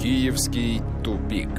Киевский тупик.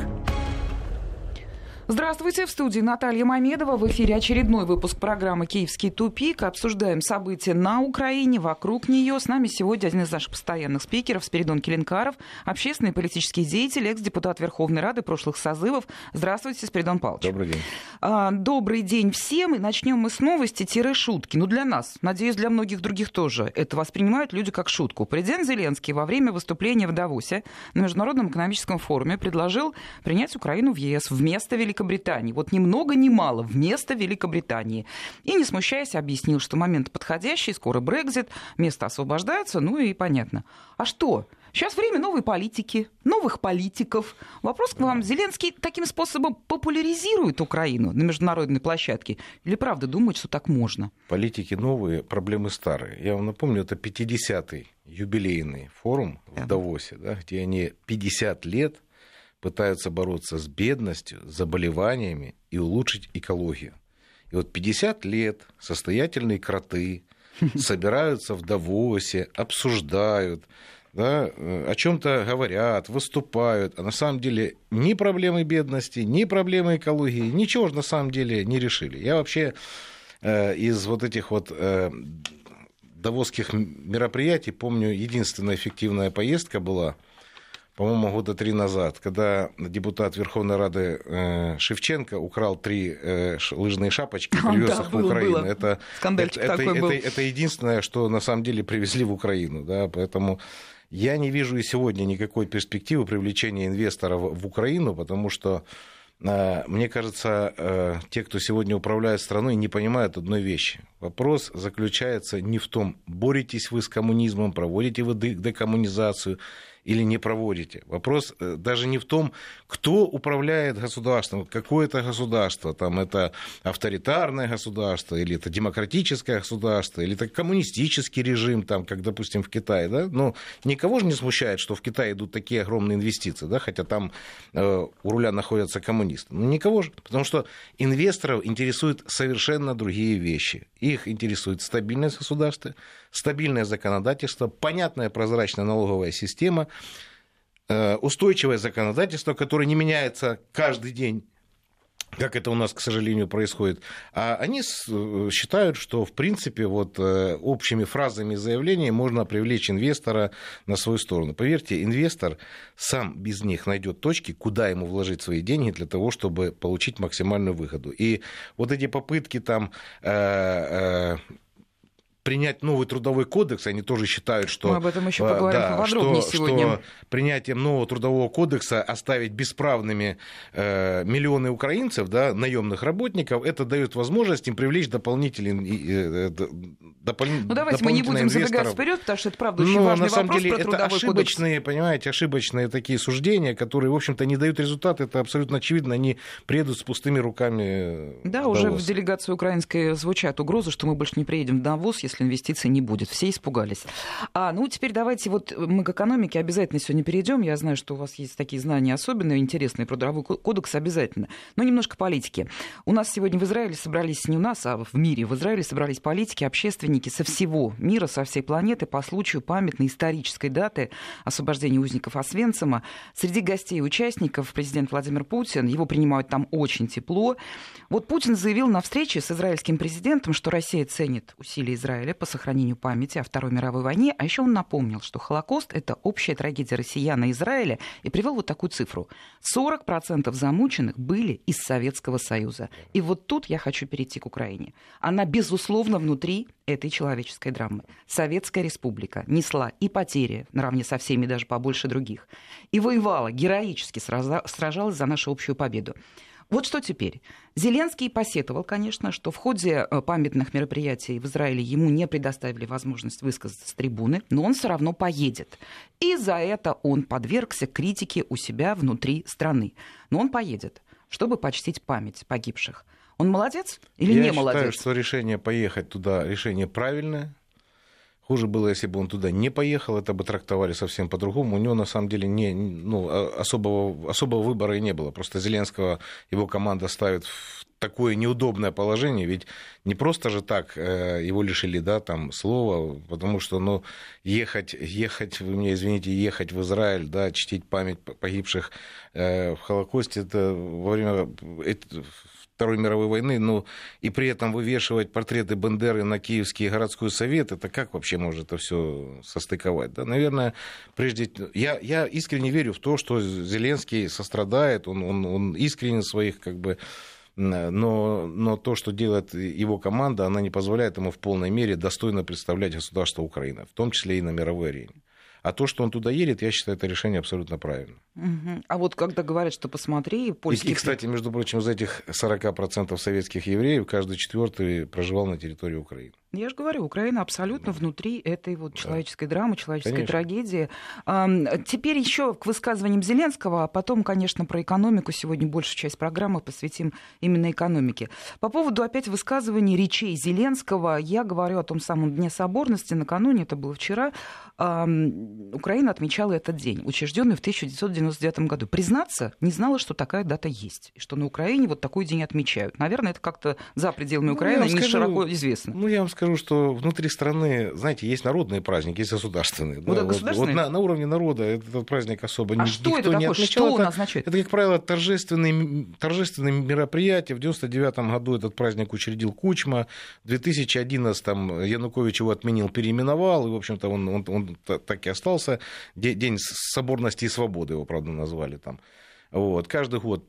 Здравствуйте, в студии Наталья Мамедова. В эфире очередной выпуск программы «Киевский тупик». Обсуждаем события на Украине, вокруг нее. С нами сегодня один из наших постоянных спикеров, Спиридон Келенкаров, общественный и политический деятель, экс-депутат Верховной Рады прошлых созывов. Здравствуйте, Спиридон Павлович. Добрый день. А, добрый день всем. И начнем мы с новости-шутки. Ну, для нас, надеюсь, для многих других тоже. Это воспринимают люди как шутку. Президент Зеленский во время выступления в Давосе на Международном экономическом форуме предложил принять Украину в ЕС вместо Великобритании Великобритании. Вот ни много ни мало вместо Великобритании. И, не смущаясь, объяснил, что момент подходящий, скоро Брекзит, место освобождается, ну и понятно. А что? Сейчас время новой политики, новых политиков. Вопрос к вам. Зеленский таким способом популяризирует Украину на международной площадке? Или правда думает, что так можно? Политики новые, проблемы старые. Я вам напомню, это 50-й юбилейный форум в Давосе, да, где они 50 лет пытаются бороться с бедностью, заболеваниями и улучшить экологию. И вот 50 лет состоятельные кроты собираются в Давосе, обсуждают, да, о чем-то говорят, выступают, а на самом деле ни проблемы бедности, ни проблемы экологии, ничего же на самом деле не решили. Я вообще э, из вот этих вот э, давосских мероприятий помню, единственная эффективная поездка была – по-моему, года три назад, когда депутат Верховной Рады э, Шевченко украл три э, лыжные шапочки, привез да, их в Украину. Было. Это, это, это, был. это, это единственное, что на самом деле привезли в Украину. Да, поэтому я не вижу и сегодня никакой перспективы привлечения инвесторов в Украину, потому что э, мне кажется, те, кто сегодня управляет страной, не понимают одной вещи. Вопрос заключается не в том, боретесь вы с коммунизмом, проводите вы декоммунизацию или не проводите. Вопрос э, даже не в том, кто управляет государством, какое это государство, там это авторитарное государство, или это демократическое государство, или это коммунистический режим, там, как, допустим, в Китае. Да? Но никого же не смущает, что в Китае идут такие огромные инвестиции, да? хотя там э, у руля находятся коммунисты. Ну, никого же, потому что инвесторов интересуют совершенно другие вещи. Их интересует стабильность государства, стабильное законодательство, понятная прозрачная налоговая система, э, устойчивое законодательство, которое не меняется каждый день как это у нас, к сожалению, происходит. А они э, считают, что, в принципе, вот э, общими фразами и заявлениями можно привлечь инвестора на свою сторону. Поверьте, инвестор сам без них найдет точки, куда ему вложить свои деньги для того, чтобы получить максимальную выгоду. И вот эти попытки там принять новый трудовой кодекс, они тоже считают, что... Мы об этом еще э, поговорим да, подробнее что, сегодня. Что принятием нового трудового кодекса оставить бесправными э, миллионы украинцев, да, наемных работников, это дает возможность им привлечь дополнительные... Э, допол... Ну давайте мы не будем забегать вперед, потому что это правда очень Но, важный на самом вопрос деле, про это ошибочные, кодекс. понимаете, ошибочные такие суждения, которые, в общем-то, не дают результата. Это абсолютно очевидно, они приедут с пустыми руками. Да, уже в делегации украинской звучат угрозы, что мы больше не приедем в Давос, если инвестиций не будет. Все испугались. А, ну, теперь давайте вот мы к экономике обязательно сегодня перейдем. Я знаю, что у вас есть такие знания особенные, интересные про трудовой кодекс обязательно. Но немножко политики. У нас сегодня в Израиле собрались, не у нас, а в мире, в Израиле собрались политики, общественники со всего мира, со всей планеты по случаю памятной исторической даты освобождения узников Освенцима. Среди гостей и участников президент Владимир Путин. Его принимают там очень тепло. Вот Путин заявил на встрече с израильским президентом, что Россия ценит усилия Израиля по сохранению памяти о Второй мировой войне, а еще он напомнил, что Холокост — это общая трагедия россиян и Израиля, и привел вот такую цифру. 40% замученных были из Советского Союза. И вот тут я хочу перейти к Украине. Она, безусловно, внутри этой человеческой драмы. Советская республика несла и потери, наравне со всеми, даже побольше других, и воевала, героически сражалась за нашу общую победу. Вот что теперь? Зеленский посетовал, конечно, что в ходе э, памятных мероприятий в Израиле ему не предоставили возможность высказаться с трибуны, но он все равно поедет. И за это он подвергся критике у себя внутри страны. Но он поедет, чтобы почтить память погибших. Он молодец или Я не молодец? Я считаю, что решение поехать туда решение правильное. Хуже было, если бы он туда не поехал, это бы трактовали совсем по-другому. У него, на самом деле, не, ну, а, особого, особого выбора и не было. Просто Зеленского его команда ставит в такое неудобное положение, ведь не просто же так э, его лишили, да, там, слова, потому что, ну, ехать, ехать, вы меня извините, ехать в Израиль, да, чтить память погибших э, в Холокосте, это во время Второй мировой войны, ну, и при этом вывешивать портреты Бендеры на Киевский городской совет, это как вообще может это все состыковать? Да? Наверное, прежде... Я, я искренне верю в то, что Зеленский сострадает, он, он, он искренне своих, как бы, но, но то, что делает его команда, она не позволяет ему в полной мере достойно представлять государство Украины, в том числе и на мировой арене. А то, что он туда едет, я считаю, это решение абсолютно правильно. Угу. А вот когда говорят, что посмотри, польские... И, и, кстати, между прочим, из этих 40% советских евреев каждый четвертый проживал на территории Украины. Я же говорю, Украина абсолютно внутри этой вот человеческой да. драмы, человеческой конечно. трагедии. Теперь еще к высказываниям Зеленского, а потом, конечно, про экономику. Сегодня большую часть программы посвятим именно экономике. По поводу опять высказываний речей Зеленского, я говорю о том самом Дне Соборности. Накануне, это было вчера, Украина отмечала этот день, учрежденный в 1999 году. Признаться, не знала, что такая дата есть, и что на Украине вот такой день отмечают. Наверное, это как-то за пределами ну, Украины не скажу, широко известно. Ну, я вам скажу, что внутри страны, знаете, есть народные праздники, есть государственные. Ну, да, да, государственные? Вот, вот на, на уровне народа этот праздник особо а не, что никто это не такое? отмечал. Что это, он означает? Это, как правило, торжественные, торжественные мероприятия. В 1999 году этот праздник учредил Кучма. В 2011 Янукович его отменил, переименовал. И, в общем-то, он, он, он так и остался. День соборности и свободы его, правда, назвали там. Вот. Каждый год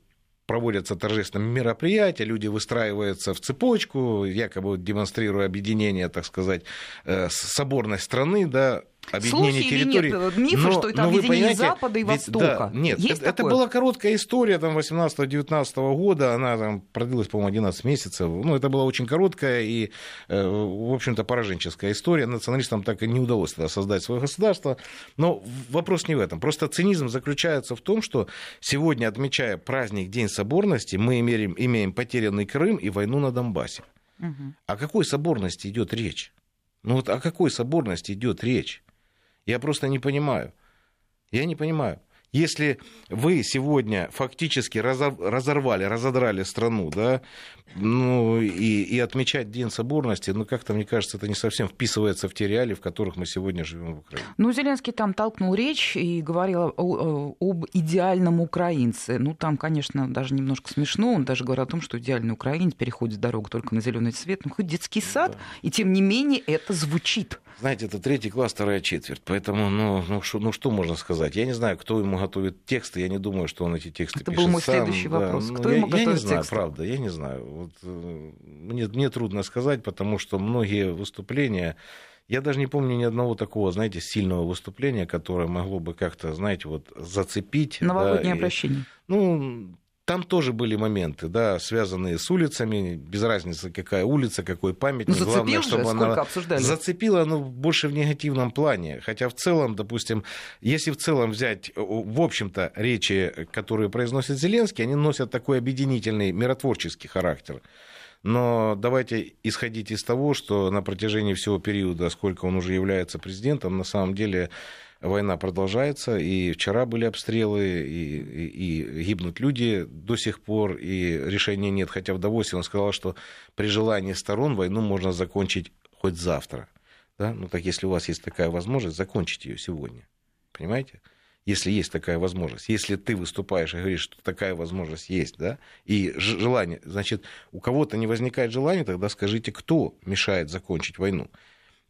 проводятся торжественные мероприятия, люди выстраиваются в цепочку, якобы демонстрируя объединение, так сказать, э, соборность страны, да, объединение Слухи территорий. Или нет, мифы, но, что это объединение Запада и Востока. да, нет, Есть это, это была короткая история там 18-19 года, она там продлилась, по-моему, 11 месяцев. Ну, это была очень короткая и, э, в общем-то, пораженческая история. Националистам так и не удалось тогда создать свое государство. Но вопрос не в этом. Просто цинизм заключается в том, что сегодня, отмечая праздник День соборности, мы имеем, имеем потерянный Крым и войну на Донбассе. Угу. О какой соборности идет речь? Ну вот о какой соборности идет речь? Я просто не понимаю. Я не понимаю. Если вы сегодня фактически разорвали, разодрали страну, да, ну, и, и отмечать День соборности, ну, как-то, мне кажется, это не совсем вписывается в те реалии, в которых мы сегодня живем в Украине. Ну, Зеленский там толкнул речь и говорил о, об идеальном украинце. Ну, там, конечно, даже немножко смешно. Он даже говорил о том, что идеальный украинец переходит дорогу только на зеленый цвет. Ну, хоть детский сад, да. и тем не менее это звучит. Знаете, это третий класс, вторая четверть. Поэтому, ну, ну, шо, ну что можно сказать? Я не знаю, кто ему готовит тексты. Я не думаю, что он эти тексты это пишет был мой сам. следующий да. вопрос. Ну, кто я, ему я не знаю, тексты? правда, я не знаю. Вот, э, мне, мне трудно сказать, потому что многие выступления... Я даже не помню ни одного такого, знаете, сильного выступления, которое могло бы как-то, знаете, вот зацепить. Новогоднее да, обращение. И, ну, там тоже были моменты, да, связанные с улицами, без разницы, какая улица, какой памятник. Ну, Главное, чтобы же, она обсуждали? зацепила, но больше в негативном плане. Хотя в целом, допустим, если в целом взять, в общем-то, речи, которые произносит Зеленский, они носят такой объединительный, миротворческий характер. Но давайте исходить из того, что на протяжении всего периода, сколько он уже является президентом, на самом деле война продолжается, и вчера были обстрелы, и, и, и гибнут люди до сих пор, и решения нет. Хотя в Давосе он сказал, что при желании сторон войну можно закончить хоть завтра. Да? Ну так если у вас есть такая возможность, закончить ее сегодня. Понимаете? Если есть такая возможность. Если ты выступаешь и говоришь, что такая возможность есть, да, и желание, значит, у кого-то не возникает желания, тогда скажите, кто мешает закончить войну.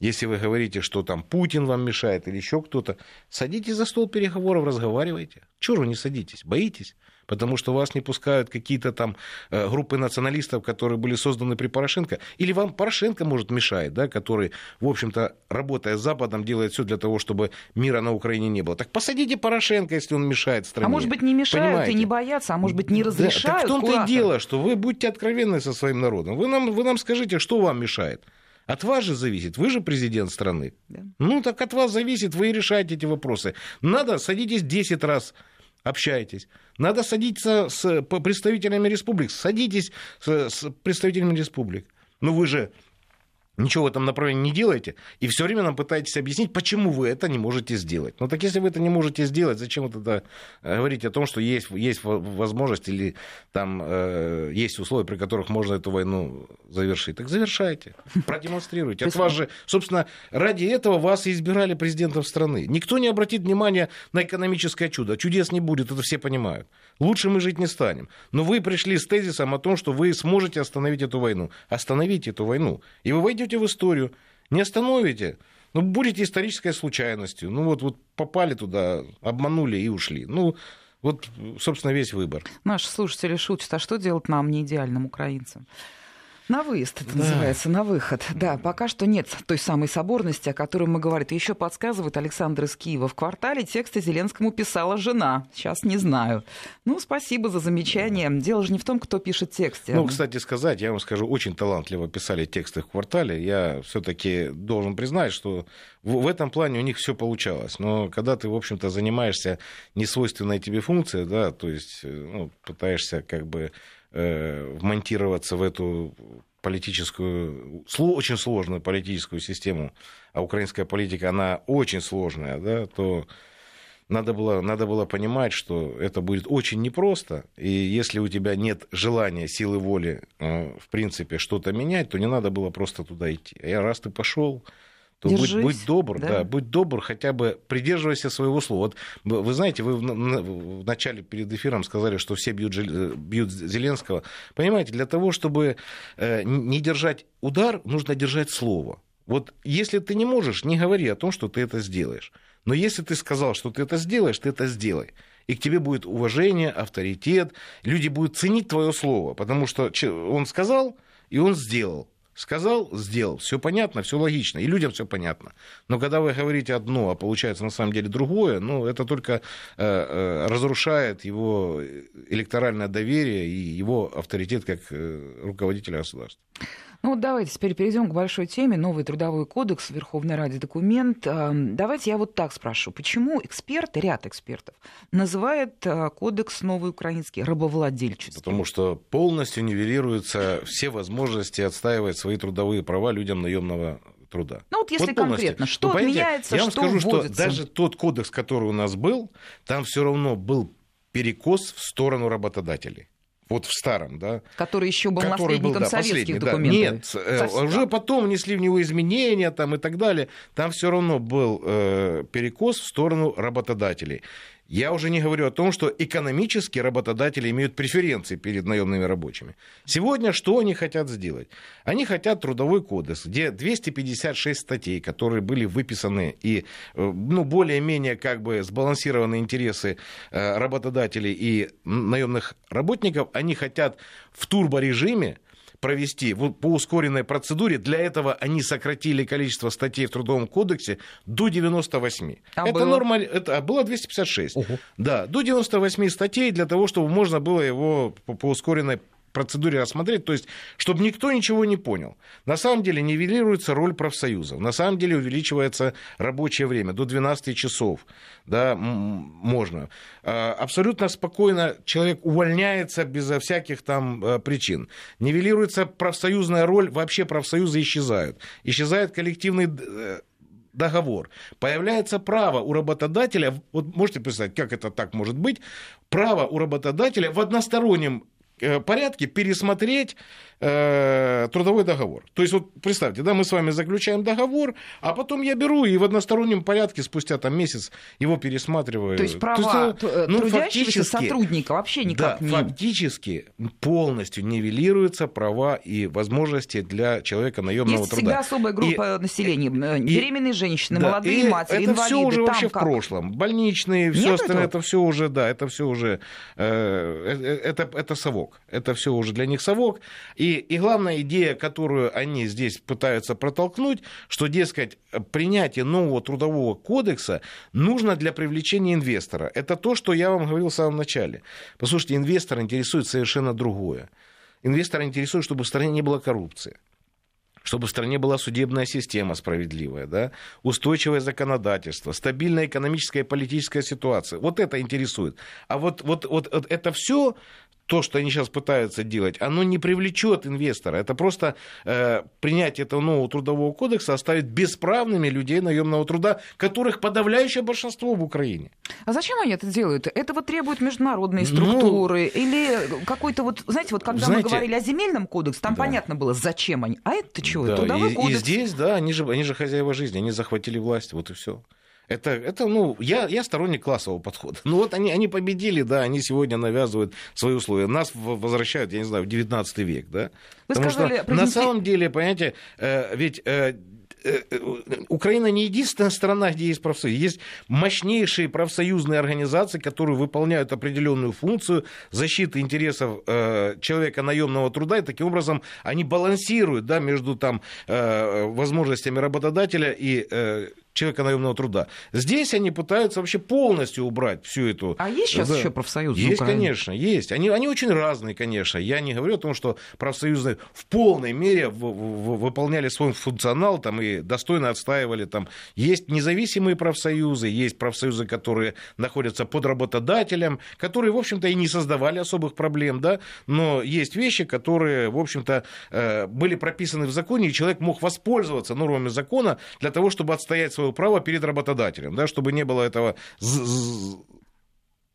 Если вы говорите, что там Путин вам мешает или еще кто-то, садитесь за стол переговоров, разговаривайте. Чего вы не садитесь? Боитесь? Потому что вас не пускают какие-то там э, группы националистов, которые были созданы при Порошенко. Или вам Порошенко, может, мешает, да, который, в общем-то, работая с Западом, делает все для того, чтобы мира на Украине не было. Так посадите Порошенко, если он мешает стране. А может быть, не мешают Понимаете? и не боятся, а может быть, не разрешают. Да, так в том-то и дело, что вы будьте откровенны со своим народом. Вы нам, вы нам скажите, что вам мешает. От вас же зависит. Вы же президент страны. Да. Ну, так от вас зависит, вы решаете эти вопросы. Надо, садитесь 10 раз, общайтесь. Надо садиться с представителями республик. Садитесь с, с представителями республик. Ну, вы же ничего в этом направлении не делаете, и все время нам пытаетесь объяснить, почему вы это не можете сделать. Ну так если вы это не можете сделать, зачем вы тогда э, говорить о том, что есть, есть возможность или там э, есть условия, при которых можно эту войну завершить? Так завершайте, продемонстрируйте. От вас же, собственно, ради этого вас и избирали президентом страны. Никто не обратит внимания на экономическое чудо. Чудес не будет, это все понимают. Лучше мы жить не станем. Но вы пришли с тезисом о том, что вы сможете остановить эту войну. Остановите эту войну. И вы войдете в историю. Не остановите. Ну, будете исторической случайностью. Ну, вот, вот попали туда, обманули и ушли. Ну, вот, собственно, весь выбор. Наши слушатели шутят, а что делать нам, не идеальным украинцам? На выезд это да. называется, на выход. Да, пока что нет той самой соборности, о которой мы говорим. Еще подсказывает Александр из Киева. В квартале тексты Зеленскому писала жена. Сейчас не знаю. Ну, спасибо за замечание. Дело же не в том, кто пишет тексты. Ну, кстати сказать, я вам скажу, очень талантливо писали тексты в квартале. Я все-таки должен признать, что в этом плане у них все получалось. Но когда ты, в общем-то, занимаешься несвойственной тебе функцией, да, то есть э, ну, пытаешься как бы Э, вмонтироваться в эту политическую, очень сложную политическую систему, а украинская политика, она очень сложная, да, то надо было, надо было понимать, что это будет очень непросто, и если у тебя нет желания, силы воли, э, в принципе, что-то менять, то не надо было просто туда идти. А раз ты пошел, то будь, будь добр, да? да, будь добр, хотя бы придерживайся своего слова. Вот вы знаете, вы в, в начале перед эфиром сказали, что все бьют, бьют Зеленского. Понимаете, для того, чтобы э, не держать удар, нужно держать слово. Вот если ты не можешь, не говори о том, что ты это сделаешь. Но если ты сказал, что ты это сделаешь, ты это сделай. И к тебе будет уважение, авторитет. Люди будут ценить твое слово, потому что он сказал, и он сделал. Сказал, сделал. Все понятно, все логично. И людям все понятно. Но когда вы говорите одно, а получается на самом деле другое, ну, это только э, э, разрушает его электоральное доверие и его авторитет как э, руководителя государства. Ну вот давайте теперь перейдем к большой теме. Новый трудовой кодекс, Верховной Раде документ. Давайте я вот так спрошу. Почему эксперты, ряд экспертов, называют а, кодекс новый украинский рабовладельческий? Потому что полностью нивелируются все возможности отстаивать свои трудовые права людям наемного труда. Ну вот если вот конкретно, что ну, меняется, я вам что скажу, вводится? что даже тот кодекс, который у нас был, там все равно был перекос в сторону работодателей вот в старом, да. Который еще был который наследником был, да, советских документов. Да. Нет, э, Совсем. уже потом внесли в него изменения там и так далее. Там все равно был э, перекос в сторону работодателей. Я уже не говорю о том, что экономически работодатели имеют преференции перед наемными рабочими. Сегодня что они хотят сделать? Они хотят трудовой кодекс, где 256 статей, которые были выписаны и э, ну, более-менее как бы сбалансированные интересы э, работодателей и наемных работников, они хотят в турборежиме провести по ускоренной процедуре. Для этого они сократили количество статей в Трудовом кодексе до 98. А это было? норма, это, а было 256. Угу. Да, до 98 статей для того, чтобы можно было его по, по ускоренной процедуре рассмотреть, то есть, чтобы никто ничего не понял. На самом деле нивелируется роль профсоюзов, на самом деле увеличивается рабочее время до 12 часов, да, можно. А, абсолютно спокойно человек увольняется безо всяких там э, причин. Нивелируется профсоюзная роль, вообще профсоюзы исчезают. Исчезает коллективный э, договор. Появляется право у работодателя, вот можете представить, как это так может быть, право у работодателя в одностороннем порядке пересмотреть э, трудовой договор. То есть, вот представьте, да, мы с вами заключаем договор, а потом я беру и в одностороннем порядке спустя там месяц его пересматриваю. То есть права То есть, э, ну, трудящегося сотрудника вообще никак да, не... фактически полностью нивелируются права и возможности для человека наемного Есть труда. Есть всегда особая группа и, населения. Э, и, беременные женщины, да, молодые матери, это инвалиды. все уже вообще как? в прошлом. Больничные, все остальное, это все уже, да, это все уже, э, это, это совок. Это все уже для них совок. И, и главная идея, которую они здесь пытаются протолкнуть, что, дескать, принятие нового трудового кодекса нужно для привлечения инвестора. Это то, что я вам говорил в самом начале. Послушайте, инвестор интересует совершенно другое. Инвестор интересует, чтобы в стране не было коррупции чтобы в стране была судебная система справедливая, да, устойчивое законодательство, стабильная экономическая и политическая ситуация. Вот это интересует. А вот, вот, вот, вот это все то, что они сейчас пытаются делать, оно не привлечет инвестора. Это просто э, принятие этого нового трудового кодекса оставит бесправными людей наемного труда, которых подавляющее большинство в Украине. А зачем они это делают? Этого требуют международные ну, структуры ну, или какой-то вот, знаете, вот когда знаете, мы говорили о земельном кодексе, там да. понятно было, зачем они. А это чего? Да, Трудовой и, кодекс. И здесь, да, они же, они же хозяева жизни, они захватили власть, вот и все. Это, это, ну, я, я сторонник классового подхода. Ну вот они, они победили, да, они сегодня навязывают свои условия. Нас возвращают, я не знаю, в 19 век, да. Вы Потому сказали, что на самом деле, понимаете, э, ведь э, э, Украина не единственная страна, где есть профсоюзы. Есть мощнейшие профсоюзные организации, которые выполняют определенную функцию защиты интересов человека наемного труда, и таким образом они балансируют да, между там, возможностями работодателя и человека наемного труда. Здесь они пытаются вообще полностью убрать всю эту... А есть сейчас да. еще профсоюзы Есть, конечно, есть. Они, они очень разные, конечно. Я не говорю о том, что профсоюзы в полной мере в, в, выполняли свой функционал там, и достойно отстаивали. Там. Есть независимые профсоюзы, есть профсоюзы, которые находятся под работодателем, которые, в общем-то, и не создавали особых проблем, да, но есть вещи, которые, в общем-то, э, были прописаны в законе, и человек мог воспользоваться нормами закона для того, чтобы отстоять свой свое право перед работодателем, да, чтобы не было этого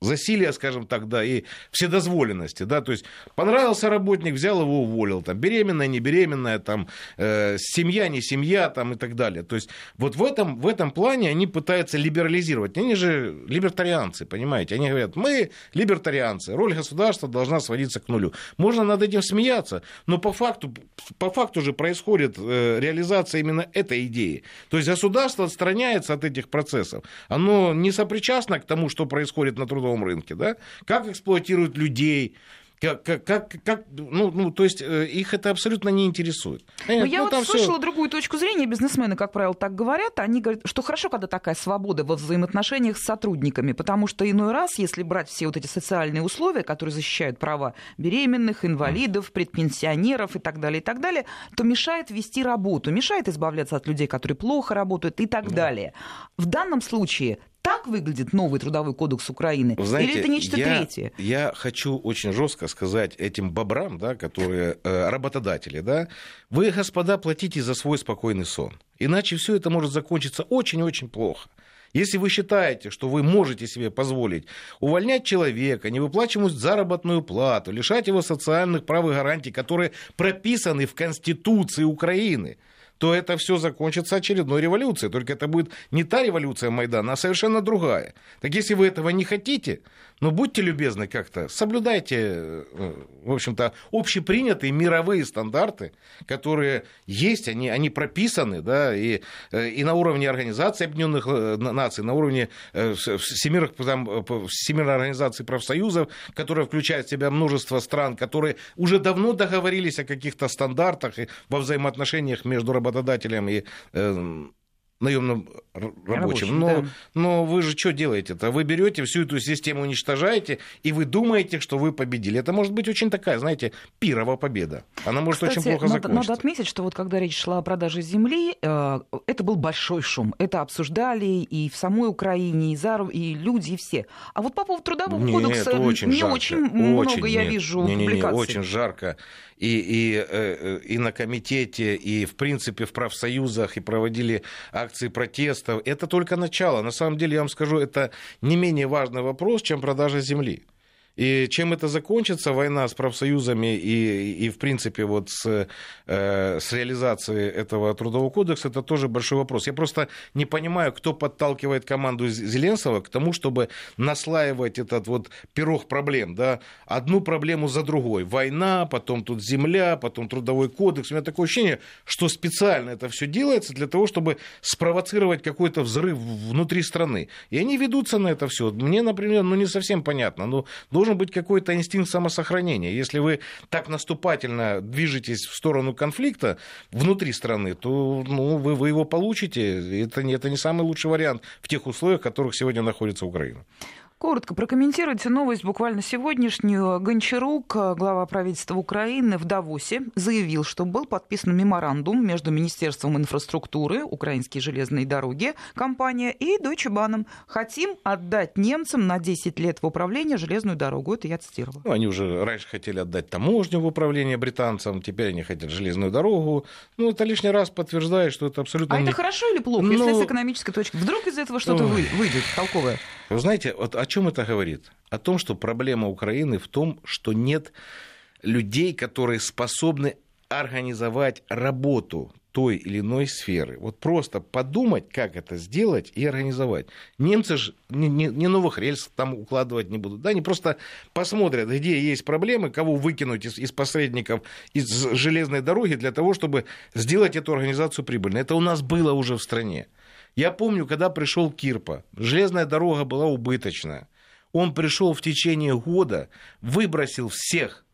засилия, скажем так, да, и вседозволенности, да, то есть понравился работник, взял его, уволил, там, беременная, не беременная, там, э, семья, не семья, там, и так далее, то есть вот в этом, в этом плане они пытаются либерализировать, они же либертарианцы, понимаете, они говорят, мы либертарианцы, роль государства должна сводиться к нулю, можно над этим смеяться, но по факту, по факту же происходит э, реализация именно этой идеи, то есть государство отстраняется от этих процессов, оно не сопричастно к тому, что происходит на трудовом трудовом рынке, да, как эксплуатируют людей, как, как, как, как ну, ну, то есть э, их это абсолютно не интересует. Но я ну, вот слышала всё... другую точку зрения. Бизнесмены, как правило, так говорят. Они говорят, что хорошо, когда такая свобода во взаимоотношениях с сотрудниками, потому что иной раз, если брать все вот эти социальные условия, которые защищают права беременных, инвалидов, предпенсионеров и так далее, и так далее, то мешает вести работу, мешает избавляться от людей, которые плохо работают и так далее. В данном случае так выглядит новый трудовой кодекс Украины? знаете, Или это нечто я, третье? Я хочу очень жестко сказать этим бобрам, да, которые э, работодатели, да, вы, господа, платите за свой спокойный сон. Иначе все это может закончиться очень-очень плохо. Если вы считаете, что вы можете себе позволить увольнять человека, не выплачивать заработную плату, лишать его социальных прав и гарантий, которые прописаны в Конституции Украины, то это все закончится очередной революцией. Только это будет не та революция Майдана, а совершенно другая. Так если вы этого не хотите, ну будьте любезны как-то, соблюдайте, э, в общем-то, общепринятые мировые стандарты, которые есть, они, они прописаны, да, и, э, и на уровне Организации Объединенных э, Наций, на уровне всемирных, там, Всемирной организации профсоюзов, которая включает в себя множество стран, которые уже давно договорились о каких-то стандартах во взаимоотношениях между работодателями работодателям и э, наемным рабочим. но, да. но вы же что делаете-то? Вы берете всю эту систему, уничтожаете, и вы думаете, что вы победили. Это может быть очень такая, знаете, пирова победа. Она может Кстати, очень плохо надо, закончиться. Надо отметить, что вот когда речь шла о продаже земли, э, это был большой шум. Это обсуждали и в самой Украине, и, за, и люди, и все. А вот по поводу трудового нет, кодекса очень не жарко. очень много очень, я нет, вижу не, не, не, публикаций. Очень жарко. И, и, э, э, и на комитете, и в принципе в профсоюзах, и проводили акции протеста. Это только начало. На самом деле, я вам скажу, это не менее важный вопрос, чем продажа земли. И чем это закончится, война с профсоюзами и, и в принципе, вот с, э, с реализацией этого трудового кодекса, это тоже большой вопрос. Я просто не понимаю, кто подталкивает команду Зеленского к тому, чтобы наслаивать этот вот пирог проблем, да, одну проблему за другой. Война, потом тут земля, потом трудовой кодекс. У меня такое ощущение, что специально это все делается для того, чтобы спровоцировать какой-то взрыв внутри страны. И они ведутся на это все. Мне, например, ну не совсем понятно. Но должен быть какой-то инстинкт самосохранения. Если вы так наступательно движетесь в сторону конфликта внутри страны, то ну, вы, вы его получите. Это, это не самый лучший вариант в тех условиях, в которых сегодня находится Украина. Коротко прокомментируйте новость буквально сегодняшнюю. Гончарук, глава правительства Украины в Давосе, заявил, что был подписан меморандум между Министерством инфраструктуры, Украинские железные дороги, компания и Deutsche Bahn. Хотим отдать немцам на 10 лет в управление железную дорогу. Это я цитировала. Ну, они уже раньше хотели отдать таможню в управление британцам, теперь они хотят железную дорогу. Ну, это лишний раз подтверждает, что это абсолютно... А не... это хорошо или плохо, ну... если с экономической точки? Вдруг из этого что-то ну... выйдет толковое? Вы знаете, вот о чем это говорит? О том, что проблема Украины в том, что нет людей, которые способны организовать работу той или иной сферы. Вот просто подумать, как это сделать и организовать. Немцы же не, не, не новых рельс там укладывать не будут. Да? Они просто посмотрят, где есть проблемы, кого выкинуть из, из посредников из железной дороги для того, чтобы сделать эту организацию прибыльной. Это у нас было уже в стране. Я помню, когда пришел Кирпа, железная дорога была убыточная. Он пришел в течение года, выбросил всех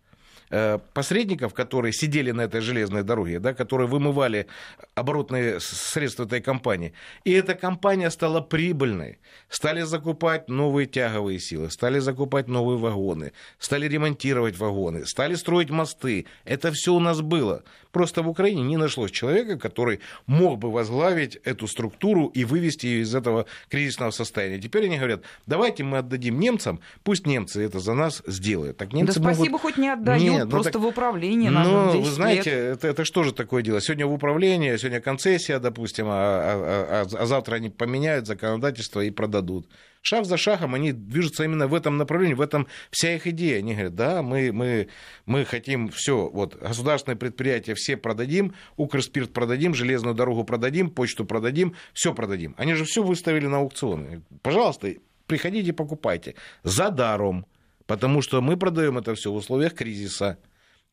посредников, которые сидели на этой железной дороге, да, которые вымывали оборотные средства этой компании. И эта компания стала прибыльной. Стали закупать новые тяговые силы, стали закупать новые вагоны, стали ремонтировать вагоны, стали строить мосты. Это все у нас было. Просто в Украине не нашлось человека, который мог бы возглавить эту структуру и вывести ее из этого кризисного состояния. Теперь они говорят, давайте мы отдадим немцам, пусть немцы это за нас сделают. Так немцы да спасибо, могут... хоть не отдают. Нет, нет, ну, просто так, в управлении Ну, вы знаете, это, это что же такое дело? Сегодня в управлении, сегодня концессия, допустим, а, а, а, а завтра они поменяют законодательство и продадут. Шаг за шагом они движутся именно в этом направлении, в этом вся их идея. Они говорят, да, мы, мы, мы хотим все, вот, государственные предприятия все продадим, Укрспирт продадим, железную дорогу продадим, почту продадим, все продадим. Они же все выставили на аукционы. Пожалуйста, приходите, покупайте. За даром. Потому что мы продаем это все в условиях кризиса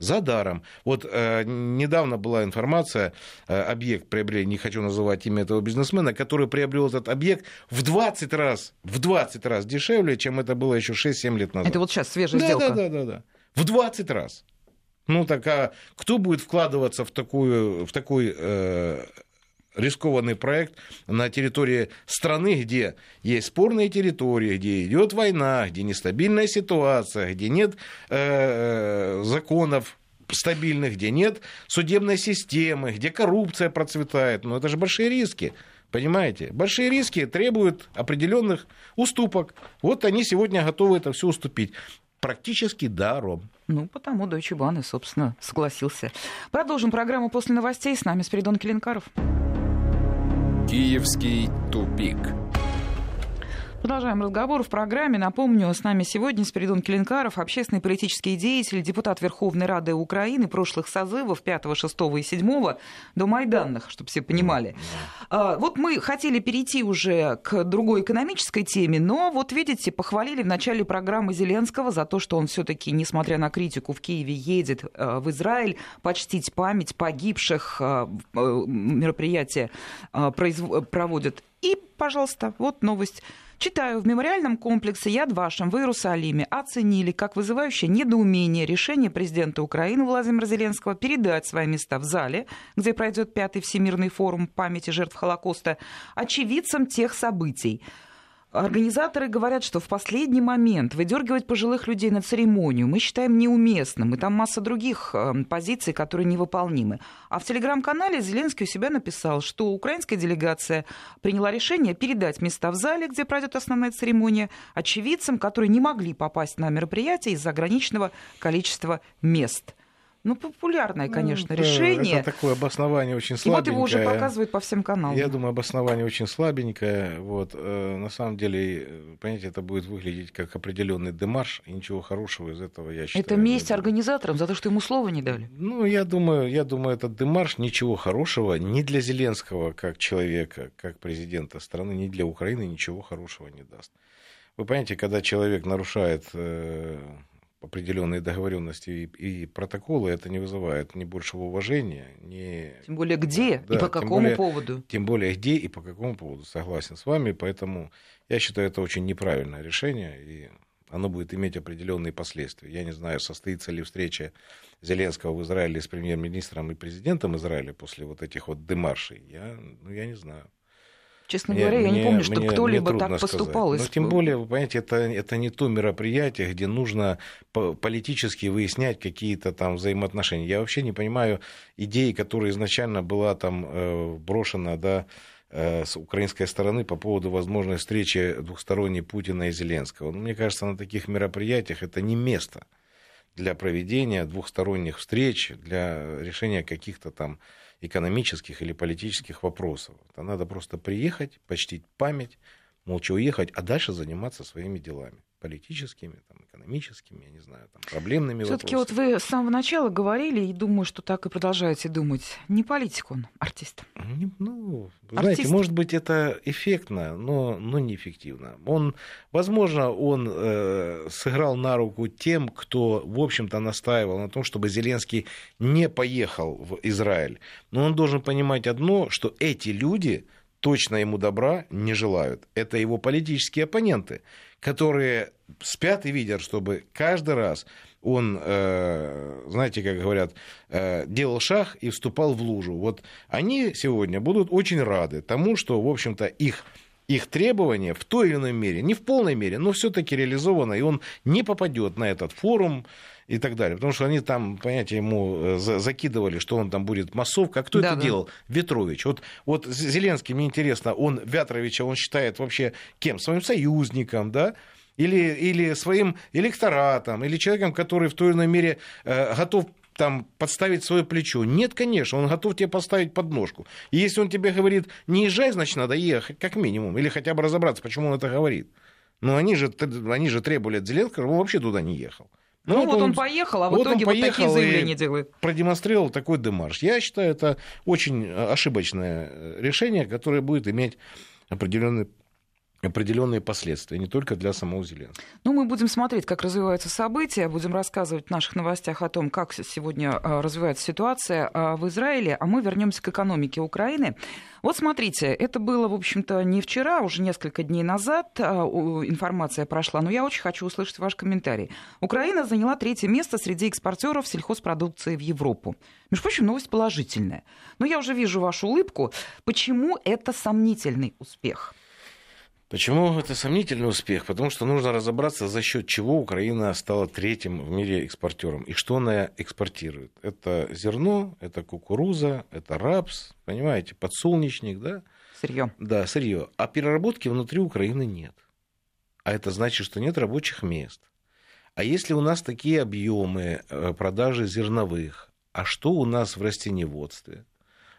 за даром. Вот э, недавно была информация, э, объект приобрели, не хочу называть имя этого бизнесмена, который приобрел этот объект в 20 раз, в 20 раз дешевле, чем это было еще 6-7 лет назад. Это вот сейчас свежая да, сделка? Да, да, да, да. В 20 раз. Ну так а кто будет вкладываться в, такую, в такой э, рискованный проект на территории страны, где есть спорные территории, где идет война, где нестабильная ситуация, где нет э, законов стабильных, где нет судебной системы, где коррупция процветает. Ну, это же большие риски. Понимаете? Большие риски требуют определенных уступок. Вот они сегодня готовы это все уступить. Практически даром. Ну, потому Deutsche Bahn и, собственно, согласился. Продолжим программу после новостей. С нами Спиридон Келенкаров. Киевский тупик. Продолжаем разговор в программе. Напомню, с нами сегодня Спиридон Келенкаров, общественный политический деятель, депутат Верховной Рады Украины прошлых созывов 5, 6 и 7 до Майданных, чтобы все понимали. А, вот мы хотели перейти уже к другой экономической теме, но вот видите, похвалили в начале программы Зеленского за то, что он все-таки, несмотря на критику, в Киеве едет а, в Израиль почтить память погибших. А, мероприятия проводят. И, пожалуйста, вот новость. Читаю, в мемориальном комплексе Яд Вашем в Иерусалиме оценили как вызывающее недоумение решение президента Украины Владимира Зеленского передать свои места в зале, где пройдет пятый Всемирный форум памяти жертв Холокоста, очевидцам тех событий. Организаторы говорят, что в последний момент выдергивать пожилых людей на церемонию мы считаем неуместным, и там масса других э, позиций, которые невыполнимы. А в телеграм-канале Зеленский у себя написал, что украинская делегация приняла решение передать места в зале, где пройдет основная церемония, очевидцам, которые не могли попасть на мероприятие из-за ограниченного количества мест. Ну, популярное, ну, конечно, ну, решение. Это такое обоснование очень слабенькое. И вот его уже показывают по всем каналам. Я думаю, обоснование очень слабенькое. Вот. Э, на самом деле, понимаете, это будет выглядеть как определенный демарш, и ничего хорошего из этого, я считаю. Это месть организаторам за то, что ему слова не дали? Ну, я думаю, я думаю, этот демарш ничего хорошего ни для Зеленского, как человека, как президента страны, ни для Украины ничего хорошего не даст. Вы понимаете, когда человек нарушает э, определенные договоренности и, и протоколы, это не вызывает ни большего уважения, ни... Тем более где да, и по какому более, поводу. Тем более где и по какому поводу, согласен с вами, поэтому я считаю, это очень неправильное решение, и оно будет иметь определенные последствия. Я не знаю, состоится ли встреча Зеленского в Израиле с премьер-министром и президентом Израиля после вот этих вот демаршей. Я, ну, я не знаю. Честно говоря, мне, я не помню, что кто-либо так поступал. Но тем более, вы понимаете, это, это не то мероприятие, где нужно политически выяснять какие-то там взаимоотношения. Я вообще не понимаю идеи, которая изначально была там э, брошена, да, э, с украинской стороны по поводу возможной встречи двухсторонней Путина и Зеленского. Ну, мне кажется, на таких мероприятиях это не место для проведения двухсторонних встреч, для решения каких-то там экономических или политических вопросов. Это надо просто приехать, почтить память, молча уехать, а дальше заниматься своими делами политическими, там, экономическими, я не знаю, там, проблемными Все-таки вот вы с самого начала говорили, и думаю, что так и продолжаете думать, не политик он, артист. Ну, артист. знаете, может быть, это эффектно, но, но неэффективно. Он, возможно, он э, сыграл на руку тем, кто, в общем-то, настаивал на том, чтобы Зеленский не поехал в Израиль. Но он должен понимать одно, что эти люди точно ему добра не желают. Это его политические оппоненты которые спят и видят, чтобы каждый раз он, э, знаете, как говорят, э, делал шаг и вступал в лужу. Вот они сегодня будут очень рады тому, что, в общем-то, их их требования в той или иной мере, не в полной мере, но все-таки реализовано, и он не попадет на этот форум и так далее. Потому что они там, понимаете, ему э, закидывали, что он там будет массовка. А кто да, это да. делал? Ветрович. Вот, вот Зеленский, мне интересно, он Вятровича, он считает вообще кем? Своим союзником, да? Или, или своим электоратом, или человеком, который в той или иной мере э, готов там подставить свое плечо. Нет, конечно, он готов тебе поставить подножку. И если он тебе говорит, не езжай, значит, надо ехать, как минимум. Или хотя бы разобраться, почему он это говорит. Но они же, они же требовали от Зеленского, он вообще туда не ехал. Ну, ну вот, он, он поехал, а в вот итоге вот такие заявления делает. Продемонстрировал такой демарш. Я считаю, это очень ошибочное решение, которое будет иметь определенный определенные последствия, не только для самого Зеленского. Ну, мы будем смотреть, как развиваются события, будем рассказывать в наших новостях о том, как сегодня а, развивается ситуация а, в Израиле, а мы вернемся к экономике Украины. Вот смотрите, это было, в общем-то, не вчера, а уже несколько дней назад а, информация прошла, но я очень хочу услышать ваш комментарий. Украина заняла третье место среди экспортеров сельхозпродукции в Европу. Между прочим, новость положительная. Но я уже вижу вашу улыбку. Почему это сомнительный успех? Почему это сомнительный успех? Потому что нужно разобраться, за счет чего Украина стала третьим в мире экспортером и что она экспортирует. Это зерно, это кукуруза, это рапс, понимаете, подсолнечник, да? Сырье. Да, сырье. А переработки внутри Украины нет. А это значит, что нет рабочих мест. А если у нас такие объемы э, продажи зерновых, а что у нас в растеневодстве?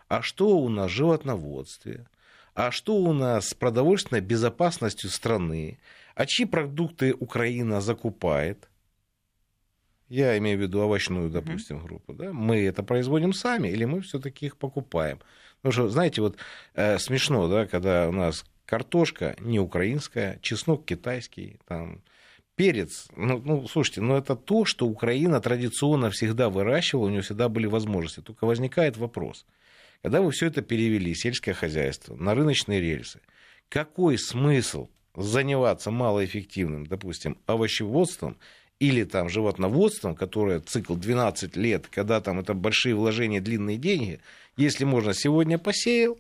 А что у нас в животноводстве? А что у нас с продовольственной безопасностью страны, а чьи продукты Украина закупает, я имею в виду овощную, допустим, группу, да, мы это производим сами или мы все-таки их покупаем. Потому что, знаете, вот э, смешно, да, когда у нас картошка не украинская, чеснок китайский, там, перец, ну, ну, слушайте, ну это то, что Украина традиционно всегда выращивала, у нее всегда были возможности. Только возникает вопрос – когда вы все это перевели, сельское хозяйство, на рыночные рельсы, какой смысл заниматься малоэффективным, допустим, овощеводством или там животноводством, которое цикл 12 лет, когда там это большие вложения, длинные деньги, если можно сегодня посеял,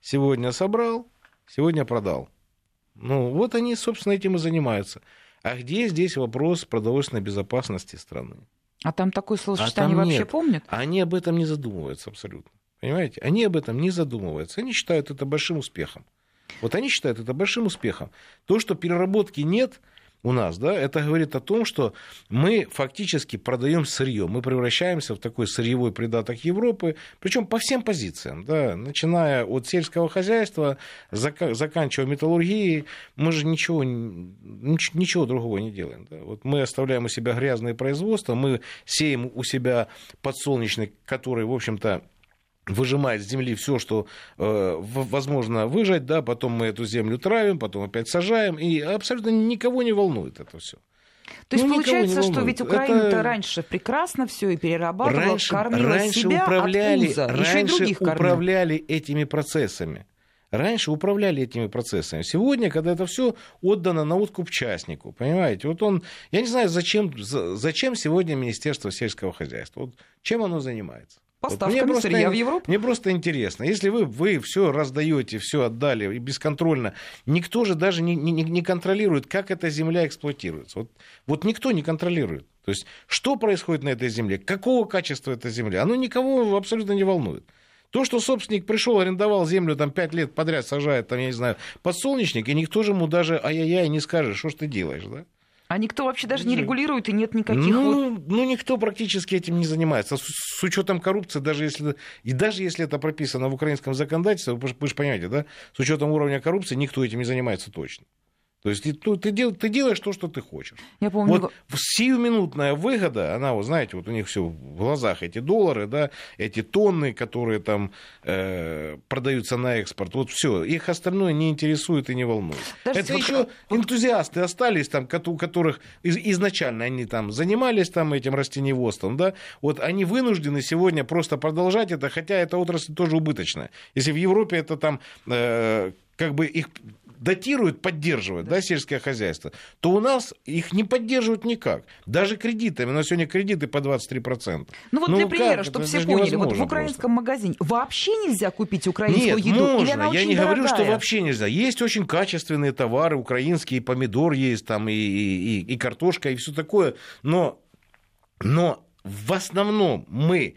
сегодня собрал, сегодня продал. Ну, вот они, собственно, этим и занимаются. А где здесь вопрос продовольственной безопасности страны? А там такой словосочетание а вообще нет. помнят? Они об этом не задумываются абсолютно. Понимаете? Они об этом не задумываются. Они считают это большим успехом. Вот они считают это большим успехом. То, что переработки нет у нас, да, это говорит о том, что мы фактически продаем сырье. Мы превращаемся в такой сырьевой придаток Европы, причем по всем позициям, да, начиная от сельского хозяйства, заканчивая металлургией, мы же ничего, ничего другого не делаем. Да. Вот мы оставляем у себя грязные производства, мы сеем у себя подсолнечник, который, в общем-то, выжимает с земли все, что э, возможно выжать, да, потом мы эту землю травим, потом опять сажаем, и абсолютно никого не волнует это все. То есть ну, получается, что ведь Украина-то это... раньше прекрасно все и перерабатывала, раньше, кормила раньше себя управляли, от пуза, раньше других управляли кормила. этими процессами. Раньше управляли этими процессами. Сегодня, когда это все отдано на откуп частнику, понимаете, вот он, я не знаю, зачем, зачем сегодня Министерство сельского хозяйства, вот чем оно занимается. Поставками вот просто, сырья в Европу. Мне просто интересно, если вы, вы все раздаете, все отдали и бесконтрольно, никто же даже не, не, не контролирует, как эта земля эксплуатируется. Вот, вот никто не контролирует. То есть, что происходит на этой земле, какого качества эта земля, оно никого абсолютно не волнует. То, что собственник пришел, арендовал землю, там, пять лет подряд сажает, там, я не знаю, подсолнечник, и никто же ему даже ай-яй-яй не скажет, что ж ты делаешь, да? А никто вообще даже не регулирует, и нет никаких... Ну, ну никто практически этим не занимается. С, с учетом коррупции, даже если, и даже если это прописано в украинском законодательстве, вы, вы же понимаете, да, с учетом уровня коррупции никто этим не занимается точно. То есть ну, ты, дел, ты делаешь то, что ты хочешь. Я помню... Вот сиюминутная выгода, она, вот знаете, вот у них все в глазах эти доллары, да, эти тонны, которые там э, продаются на экспорт, вот все, их остальное не интересует и не волнует. Даже Это еще энтузиасты остались там, у которых изначально они там занимались там этим растениеводством, да, вот они вынуждены сегодня просто продолжать это, хотя эта отрасль тоже убыточная. Если в Европе это там э, как бы их датируют, поддерживают, да. да, сельское хозяйство, то у нас их не поддерживают никак. Даже кредитами. У нас сегодня кредиты по 23%. Ну вот ну, для примера, как? чтобы все поняли, вот в украинском просто. магазине вообще нельзя купить украинскую Нет, еду? можно. Или она Я не дорогая? говорю, что вообще нельзя. Есть очень качественные товары, украинские, помидор есть, там и, и, и картошка, и все такое. Но, но в основном мы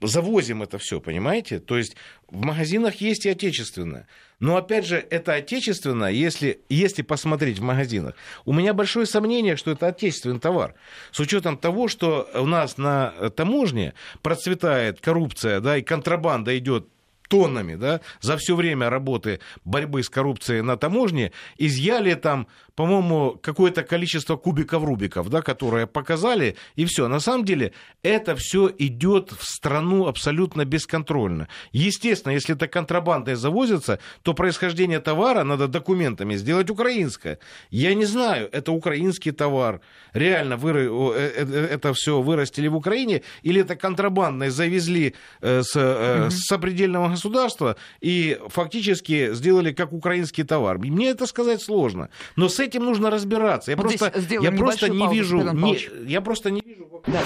завозим это все, понимаете? То есть в магазинах есть и отечественное. Но опять же, это отечественное, если, если посмотреть в магазинах. У меня большое сомнение, что это отечественный товар. С учетом того, что у нас на таможне процветает коррупция, да, и контрабанда идет тоннами, да, за все время работы борьбы с коррупцией на таможне изъяли там, по-моему, какое-то количество кубиков рубиков, да, которые показали, и все. На самом деле это все идет в страну абсолютно бесконтрольно. Естественно, если это контрабандой завозится, то происхождение товара надо документами сделать украинское. Я не знаю, это украинский товар, реально вы, э, э, это все вырастили в Украине, или это контрабандной завезли э, с, с сопредельного государства и фактически сделали как украинский товар. Мне это сказать сложно. Но с этим нужно разбираться. Я вот просто, я просто не вижу. Не, я просто не вижу. Да.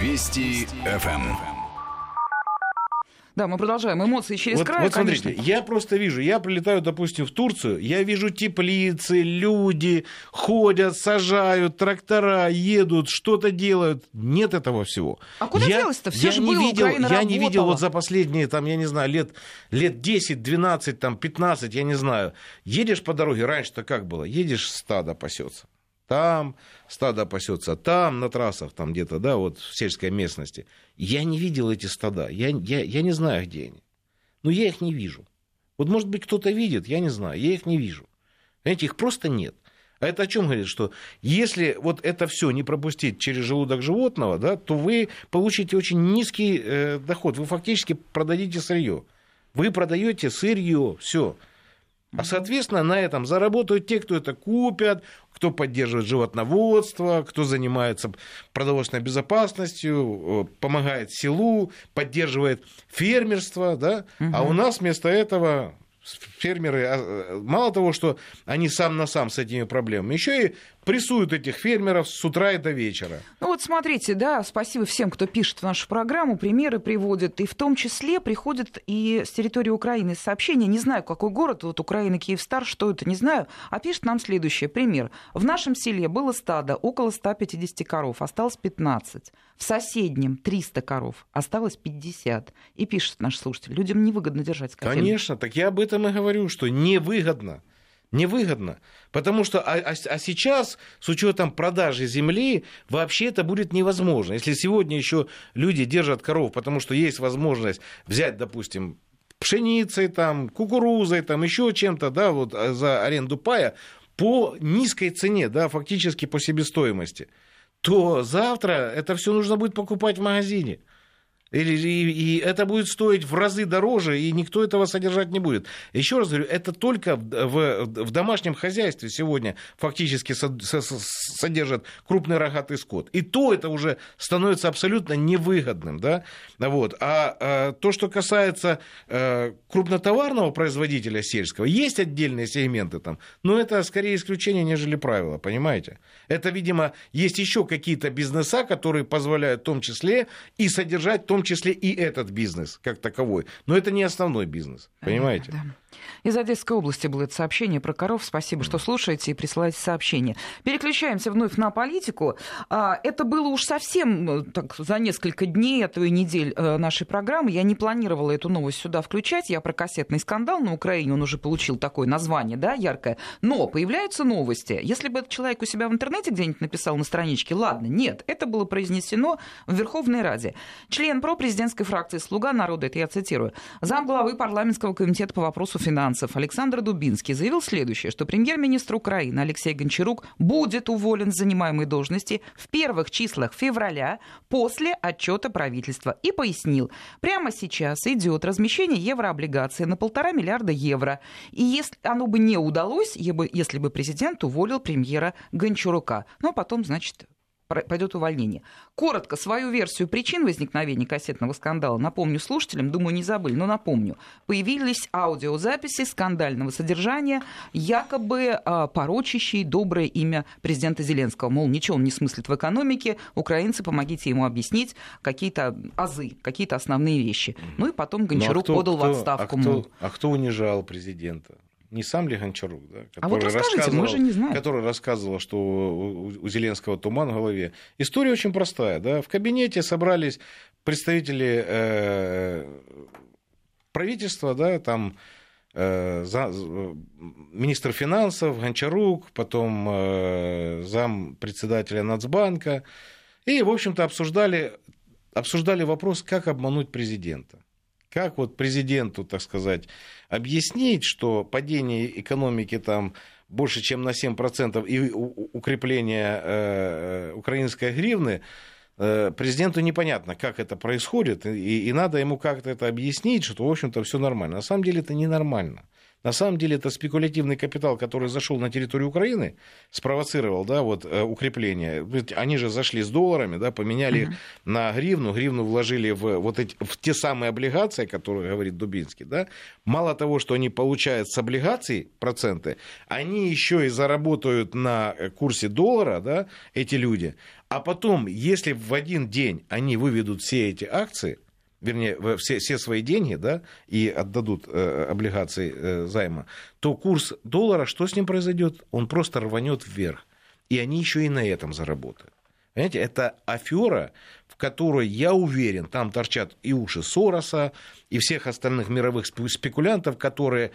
Вести ФМ. Да, мы продолжаем. Эмоции через вот, край, Вот конечно. смотрите, я просто вижу, я прилетаю, допустим, в Турцию, я вижу теплицы, люди ходят, сажают, трактора едут, что-то делают. Нет этого всего. А куда я, делось-то? Все я же не было, видел, Украина Я работала. не видел вот за последние, там, я не знаю, лет, лет 10, 12, там, 15, я не знаю. Едешь по дороге, раньше-то как было? Едешь, стадо пасется там, стадо пасется там, на трассах, там где-то, да, вот в сельской местности. Я не видел эти стада, я, я, я не знаю, где они. Но я их не вижу. Вот, может быть, кто-то видит, я не знаю, я их не вижу. Понимаете, их просто нет. А это о чем говорит, что если вот это все не пропустить через желудок животного, да, то вы получите очень низкий э, доход. Вы фактически продадите сырье. Вы продаете сырье, все. А, соответственно, на этом заработают те, кто это купят, кто поддерживает животноводство, кто занимается продовольственной безопасностью, помогает селу, поддерживает фермерство, да? Угу. А у нас вместо этого фермеры, а, мало того, что они сам на сам с этими проблемами, еще и прессуют этих фермеров с утра и до вечера. Ну вот смотрите, да, спасибо всем, кто пишет в нашу программу, примеры приводит, и в том числе приходят и с территории Украины сообщения, не знаю, какой город, вот Украина, Киевстар, что это, не знаю, а пишет нам следующее, пример. В нашем селе было стадо около 150 коров, осталось 15. В соседнем 300 коров, осталось 50. И пишет наш слушатель, людям невыгодно держать скотину. Конечно, так я об этом и говорю, что невыгодно. Невыгодно. Потому что а, а, а сейчас, с учетом продажи земли, вообще это будет невозможно. Если сегодня еще люди держат коров, потому что есть возможность взять, допустим, пшеницей, там, кукурузой, там, еще чем-то, да, вот а, за аренду пая по низкой цене, да, фактически по себестоимости, то завтра это все нужно будет покупать в магазине. Или, и, и это будет стоить в разы дороже, и никто этого содержать не будет. Еще раз говорю, это только в, в, домашнем хозяйстве сегодня фактически со, со, содержат крупный рогатый скот. И то это уже становится абсолютно невыгодным. Да? Вот. А, а то, что касается а, крупнотоварного производителя сельского, есть отдельные сегменты там, но это скорее исключение, нежели правило, понимаете? Это, видимо, есть еще какие-то бизнеса, которые позволяют в том числе и содержать в том том числе и этот бизнес как таковой. Но это не основной бизнес, понимаете? Да. Из Одесской области было это сообщение про коров. Спасибо, что слушаете и присылаете сообщения. Переключаемся вновь на политику. А, это было уж совсем э, так, за несколько дней, то и недель э, нашей программы. Я не планировала эту новость сюда включать. Я про кассетный скандал на Украине, он уже получил такое название, да, яркое. Но появляются новости. Если бы этот человек у себя в интернете где-нибудь написал на страничке, ладно, нет, это было произнесено в Верховной Раде. Член пропрезидентской фракции «Слуга народа», это я цитирую, замглавы парламентского комитета по вопросу финансов Александр Дубинский заявил следующее, что премьер-министр Украины Алексей Гончарук будет уволен с занимаемой должности в первых числах февраля после отчета правительства и пояснил, прямо сейчас идет размещение еврооблигаций на полтора миллиарда евро. И если оно бы не удалось, если бы президент уволил премьера Гончарука. А потом, значит, пойдет увольнение. Коротко свою версию причин возникновения кассетного скандала, напомню слушателям, думаю, не забыли, но напомню. Появились аудиозаписи скандального содержания, якобы а, порочащие доброе имя президента Зеленского. Мол, ничего он не смыслит в экономике, украинцы, помогите ему объяснить какие-то азы, какие-то основные вещи. Ну и потом ну, Гончарук а кто, подал кто, в отставку. А кто, а кто унижал президента? Не сам ли Гончарук, да, который, а вот рассказывал, мы же не знаем. который рассказывал, что у Зеленского туман в голове. История очень простая. Да? В кабинете собрались представители э, правительства, да, там э, за, министр финансов Гончарук, потом э, зам председателя Нацбанка, и, в общем-то, обсуждали, обсуждали вопрос, как обмануть президента. Как вот президенту, так сказать, объяснить, что падение экономики там больше, чем на 7%, и укрепление э, украинской гривны, э, президенту непонятно, как это происходит, и, и надо ему как-то это объяснить, что, в общем-то, все нормально. На самом деле это ненормально. На самом деле это спекулятивный капитал, который зашел на территорию Украины, спровоцировал да, вот, э, укрепление. Они же зашли с долларами, да, поменяли их uh-huh. на гривну, гривну вложили в, вот эти, в те самые облигации, о которых говорит Дубинский. Да. Мало того, что они получают с облигаций проценты, они еще и заработают на курсе доллара, да, эти люди. А потом, если в один день они выведут все эти акции, вернее, все, все свои деньги, да, и отдадут э, облигации э, займа, то курс доллара, что с ним произойдет? Он просто рванет вверх. И они еще и на этом заработают. Понимаете, это афера, в которой, я уверен, там торчат и уши Сороса, и всех остальных мировых спекулянтов, которые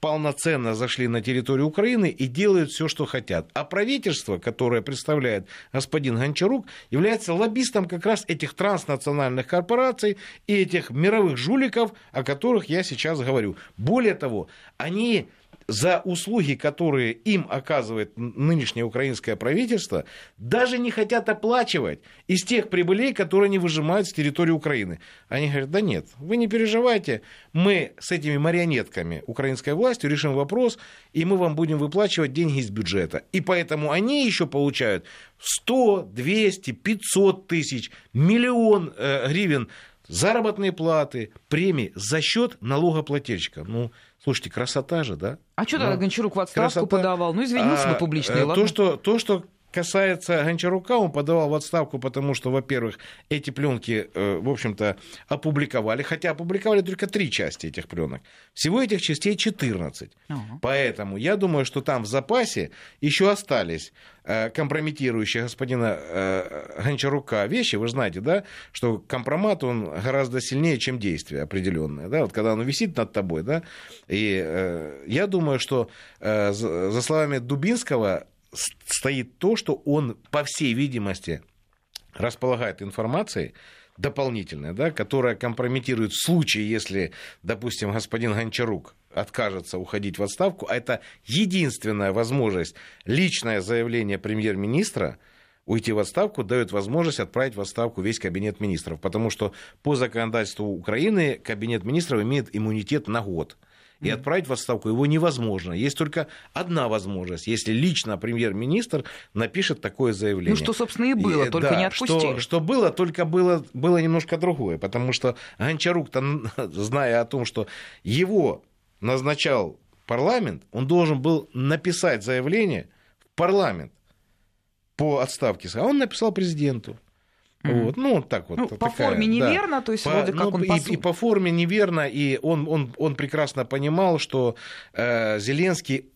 полноценно зашли на территорию Украины и делают все, что хотят. А правительство, которое представляет господин Гончарук, является лоббистом как раз этих транснациональных корпораций и этих мировых жуликов, о которых я сейчас говорю. Более того, они за услуги, которые им оказывает нынешнее украинское правительство, даже не хотят оплачивать из тех прибылей, которые они выжимают с территории Украины. Они говорят, да нет, вы не переживайте, мы с этими марионетками украинской власти решим вопрос, и мы вам будем выплачивать деньги из бюджета. И поэтому они еще получают 100, 200, 500 тысяч, миллион э, гривен заработные платы, премии за счет налогоплательщика. Ну, Слушайте, красота же, да? А что тогда ну, Гончарук в отставку красота. подавал? Ну, извинился а, бы публично, и э, ладно. То, что, то, что касается Гончарука, он подавал в отставку, потому что, во-первых, эти пленки, э, в общем-то, опубликовали, хотя опубликовали только три части этих пленок. Всего этих частей 14. uh Поэтому я думаю, что там в запасе еще остались э, компрометирующие господина э, Гончарука вещи. Вы же знаете, да, что компромат, он гораздо сильнее, чем действие определенное. Да? Вот когда оно висит над тобой, да, и я думаю, что за словами Дубинского, стоит то, что он, по всей видимости, располагает информацией дополнительной, да, которая компрометирует в случае, если, допустим, господин Гончарук откажется уходить в отставку, а это единственная возможность, личное заявление премьер-министра уйти в отставку, дает возможность отправить в отставку весь кабинет министров. Потому что по законодательству Украины кабинет министров имеет иммунитет на год и отправить в отставку его невозможно. Есть только одна возможность, если лично премьер-министр напишет такое заявление. Ну, что, собственно, и было, и, только да, не отпустили. Что, что было, только было, было немножко другое, потому что Гончарук-то, зная о том, что его назначал парламент, он должен был написать заявление в парламент по отставке, а он написал президенту. Mm-hmm. Вот, ну, так вот. Ну, такая, по форме неверно, да. то есть по, вроде как ну, он и, и по форме неверно, и он, он, он прекрасно понимал, что э, Зеленский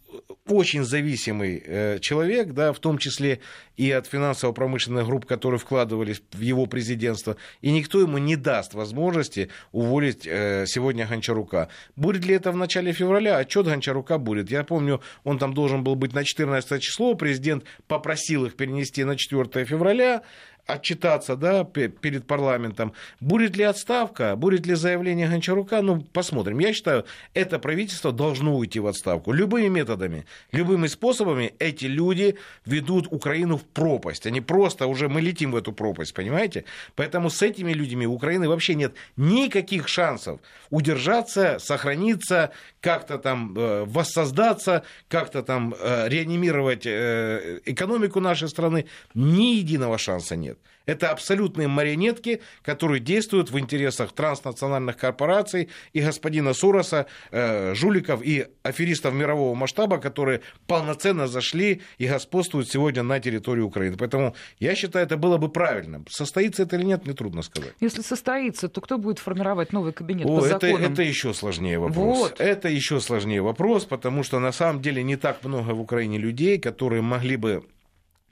очень зависимый э, человек, да, в том числе и от финансово-промышленных групп, которые вкладывались в его президентство, и никто ему не даст возможности уволить э, сегодня Гончарука. Будет ли это в начале февраля? Отчет Гончарука будет. Я помню, он там должен был быть на 14 число, президент попросил их перенести на 4 февраля, отчитаться да, перед парламентом. Будет ли отставка, будет ли заявление Гончарука, ну, посмотрим. Я считаю, это правительство должно уйти в отставку. Любыми методами, любыми способами эти люди ведут Украину в пропасть. Они просто уже, мы летим в эту пропасть, понимаете? Поэтому с этими людьми у Украины вообще нет никаких шансов удержаться, сохраниться, как-то там э, воссоздаться, как-то там э, реанимировать э, экономику нашей страны. Ни единого шанса нет. Это абсолютные марионетки, которые действуют в интересах транснациональных корпораций и господина Сороса, э, жуликов и аферистов мирового масштаба, которые полноценно зашли и господствуют сегодня на территории Украины. Поэтому я считаю, это было бы правильно. Состоится это или нет, мне трудно сказать. Если состоится, то кто будет формировать новый кабинет О, по это, законам? Это еще сложнее вопрос. Вот. Это еще сложнее вопрос, потому что на самом деле не так много в Украине людей, которые могли бы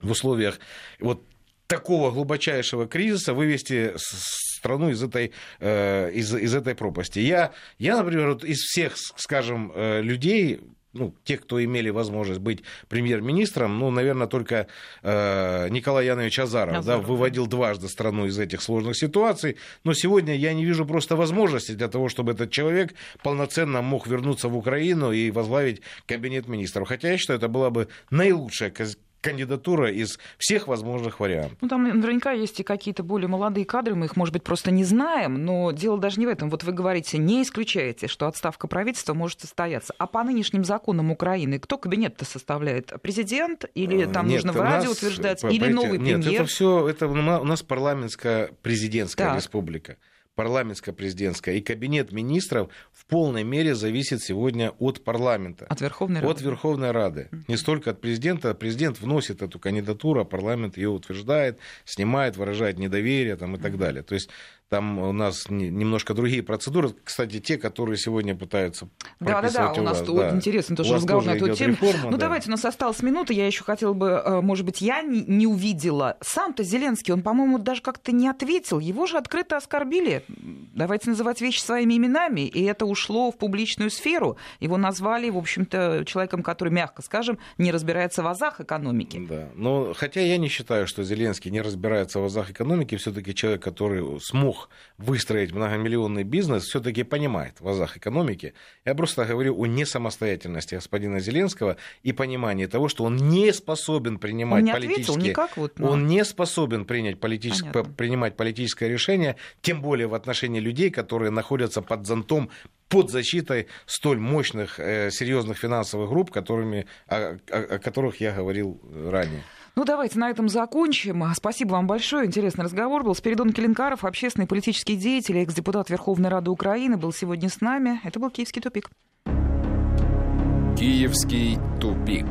в условиях вот такого глубочайшего кризиса вывести страну из этой, э, из, из этой пропасти. Я, я, например, вот из всех, скажем, э, людей, ну, те, кто имели возможность быть премьер-министром, ну, наверное, только э, Николай Янович Азаров, Азаров да, выводил дважды страну из этих сложных ситуаций. Но сегодня я не вижу просто возможности для того, чтобы этот человек полноценно мог вернуться в Украину и возглавить кабинет министров. Хотя я считаю, это была бы наилучшая кандидатура из всех возможных вариантов. Ну, там наверняка есть и какие-то более молодые кадры, мы их, может быть, просто не знаем, но дело даже не в этом. Вот вы говорите, не исключаете, что отставка правительства может состояться. А по нынешним законам Украины кто кабинет-то составляет? Президент? Или там нет, нужно в радио нас, утверждать? Или новый премьер? Нет, это все, это у нас парламентская президентская так. республика парламентско-президентская, и кабинет министров в полной мере зависит сегодня от парламента. От Верховной Рады. От Верховной Рады. Не столько от президента. Президент вносит эту кандидатуру, а парламент ее утверждает, снимает, выражает недоверие там, и так далее. То есть там у нас немножко другие процедуры. Кстати, те, которые сегодня пытаются Да, да, да, у, у нас тут да. интересно тоже разговор на эту тему. Реформа, ну, да. давайте, у нас осталась минута. Я еще хотела бы, э, может быть, я не увидела. Сам-то Зеленский, он, по-моему, даже как-то не ответил. Его же открыто оскорбили. Давайте называть вещи своими именами. И это ушло в публичную сферу. Его назвали, в общем-то, человеком, который, мягко скажем, не разбирается в азах экономики. Да, но хотя я не считаю, что Зеленский не разбирается в азах экономики, все-таки человек, который смог выстроить многомиллионный бизнес, все-таки понимает в азах экономики. Я просто говорю о несамостоятельности господина Зеленского и понимании того, что он не способен принимать он не политические... Никак вот, но... Он не способен принять политическое, принимать политическое решение, тем более в отношении людей, которые находятся под зонтом под защитой столь мощных, э, серьезных финансовых групп, которыми, о, о, о которых я говорил ранее. Ну, давайте на этом закончим. Спасибо вам большое. Интересный разговор был. Спиридон Келенкаров, общественный политический деятель, экс-депутат Верховной Рады Украины, был сегодня с нами. Это был «Киевский тупик». «Киевский тупик».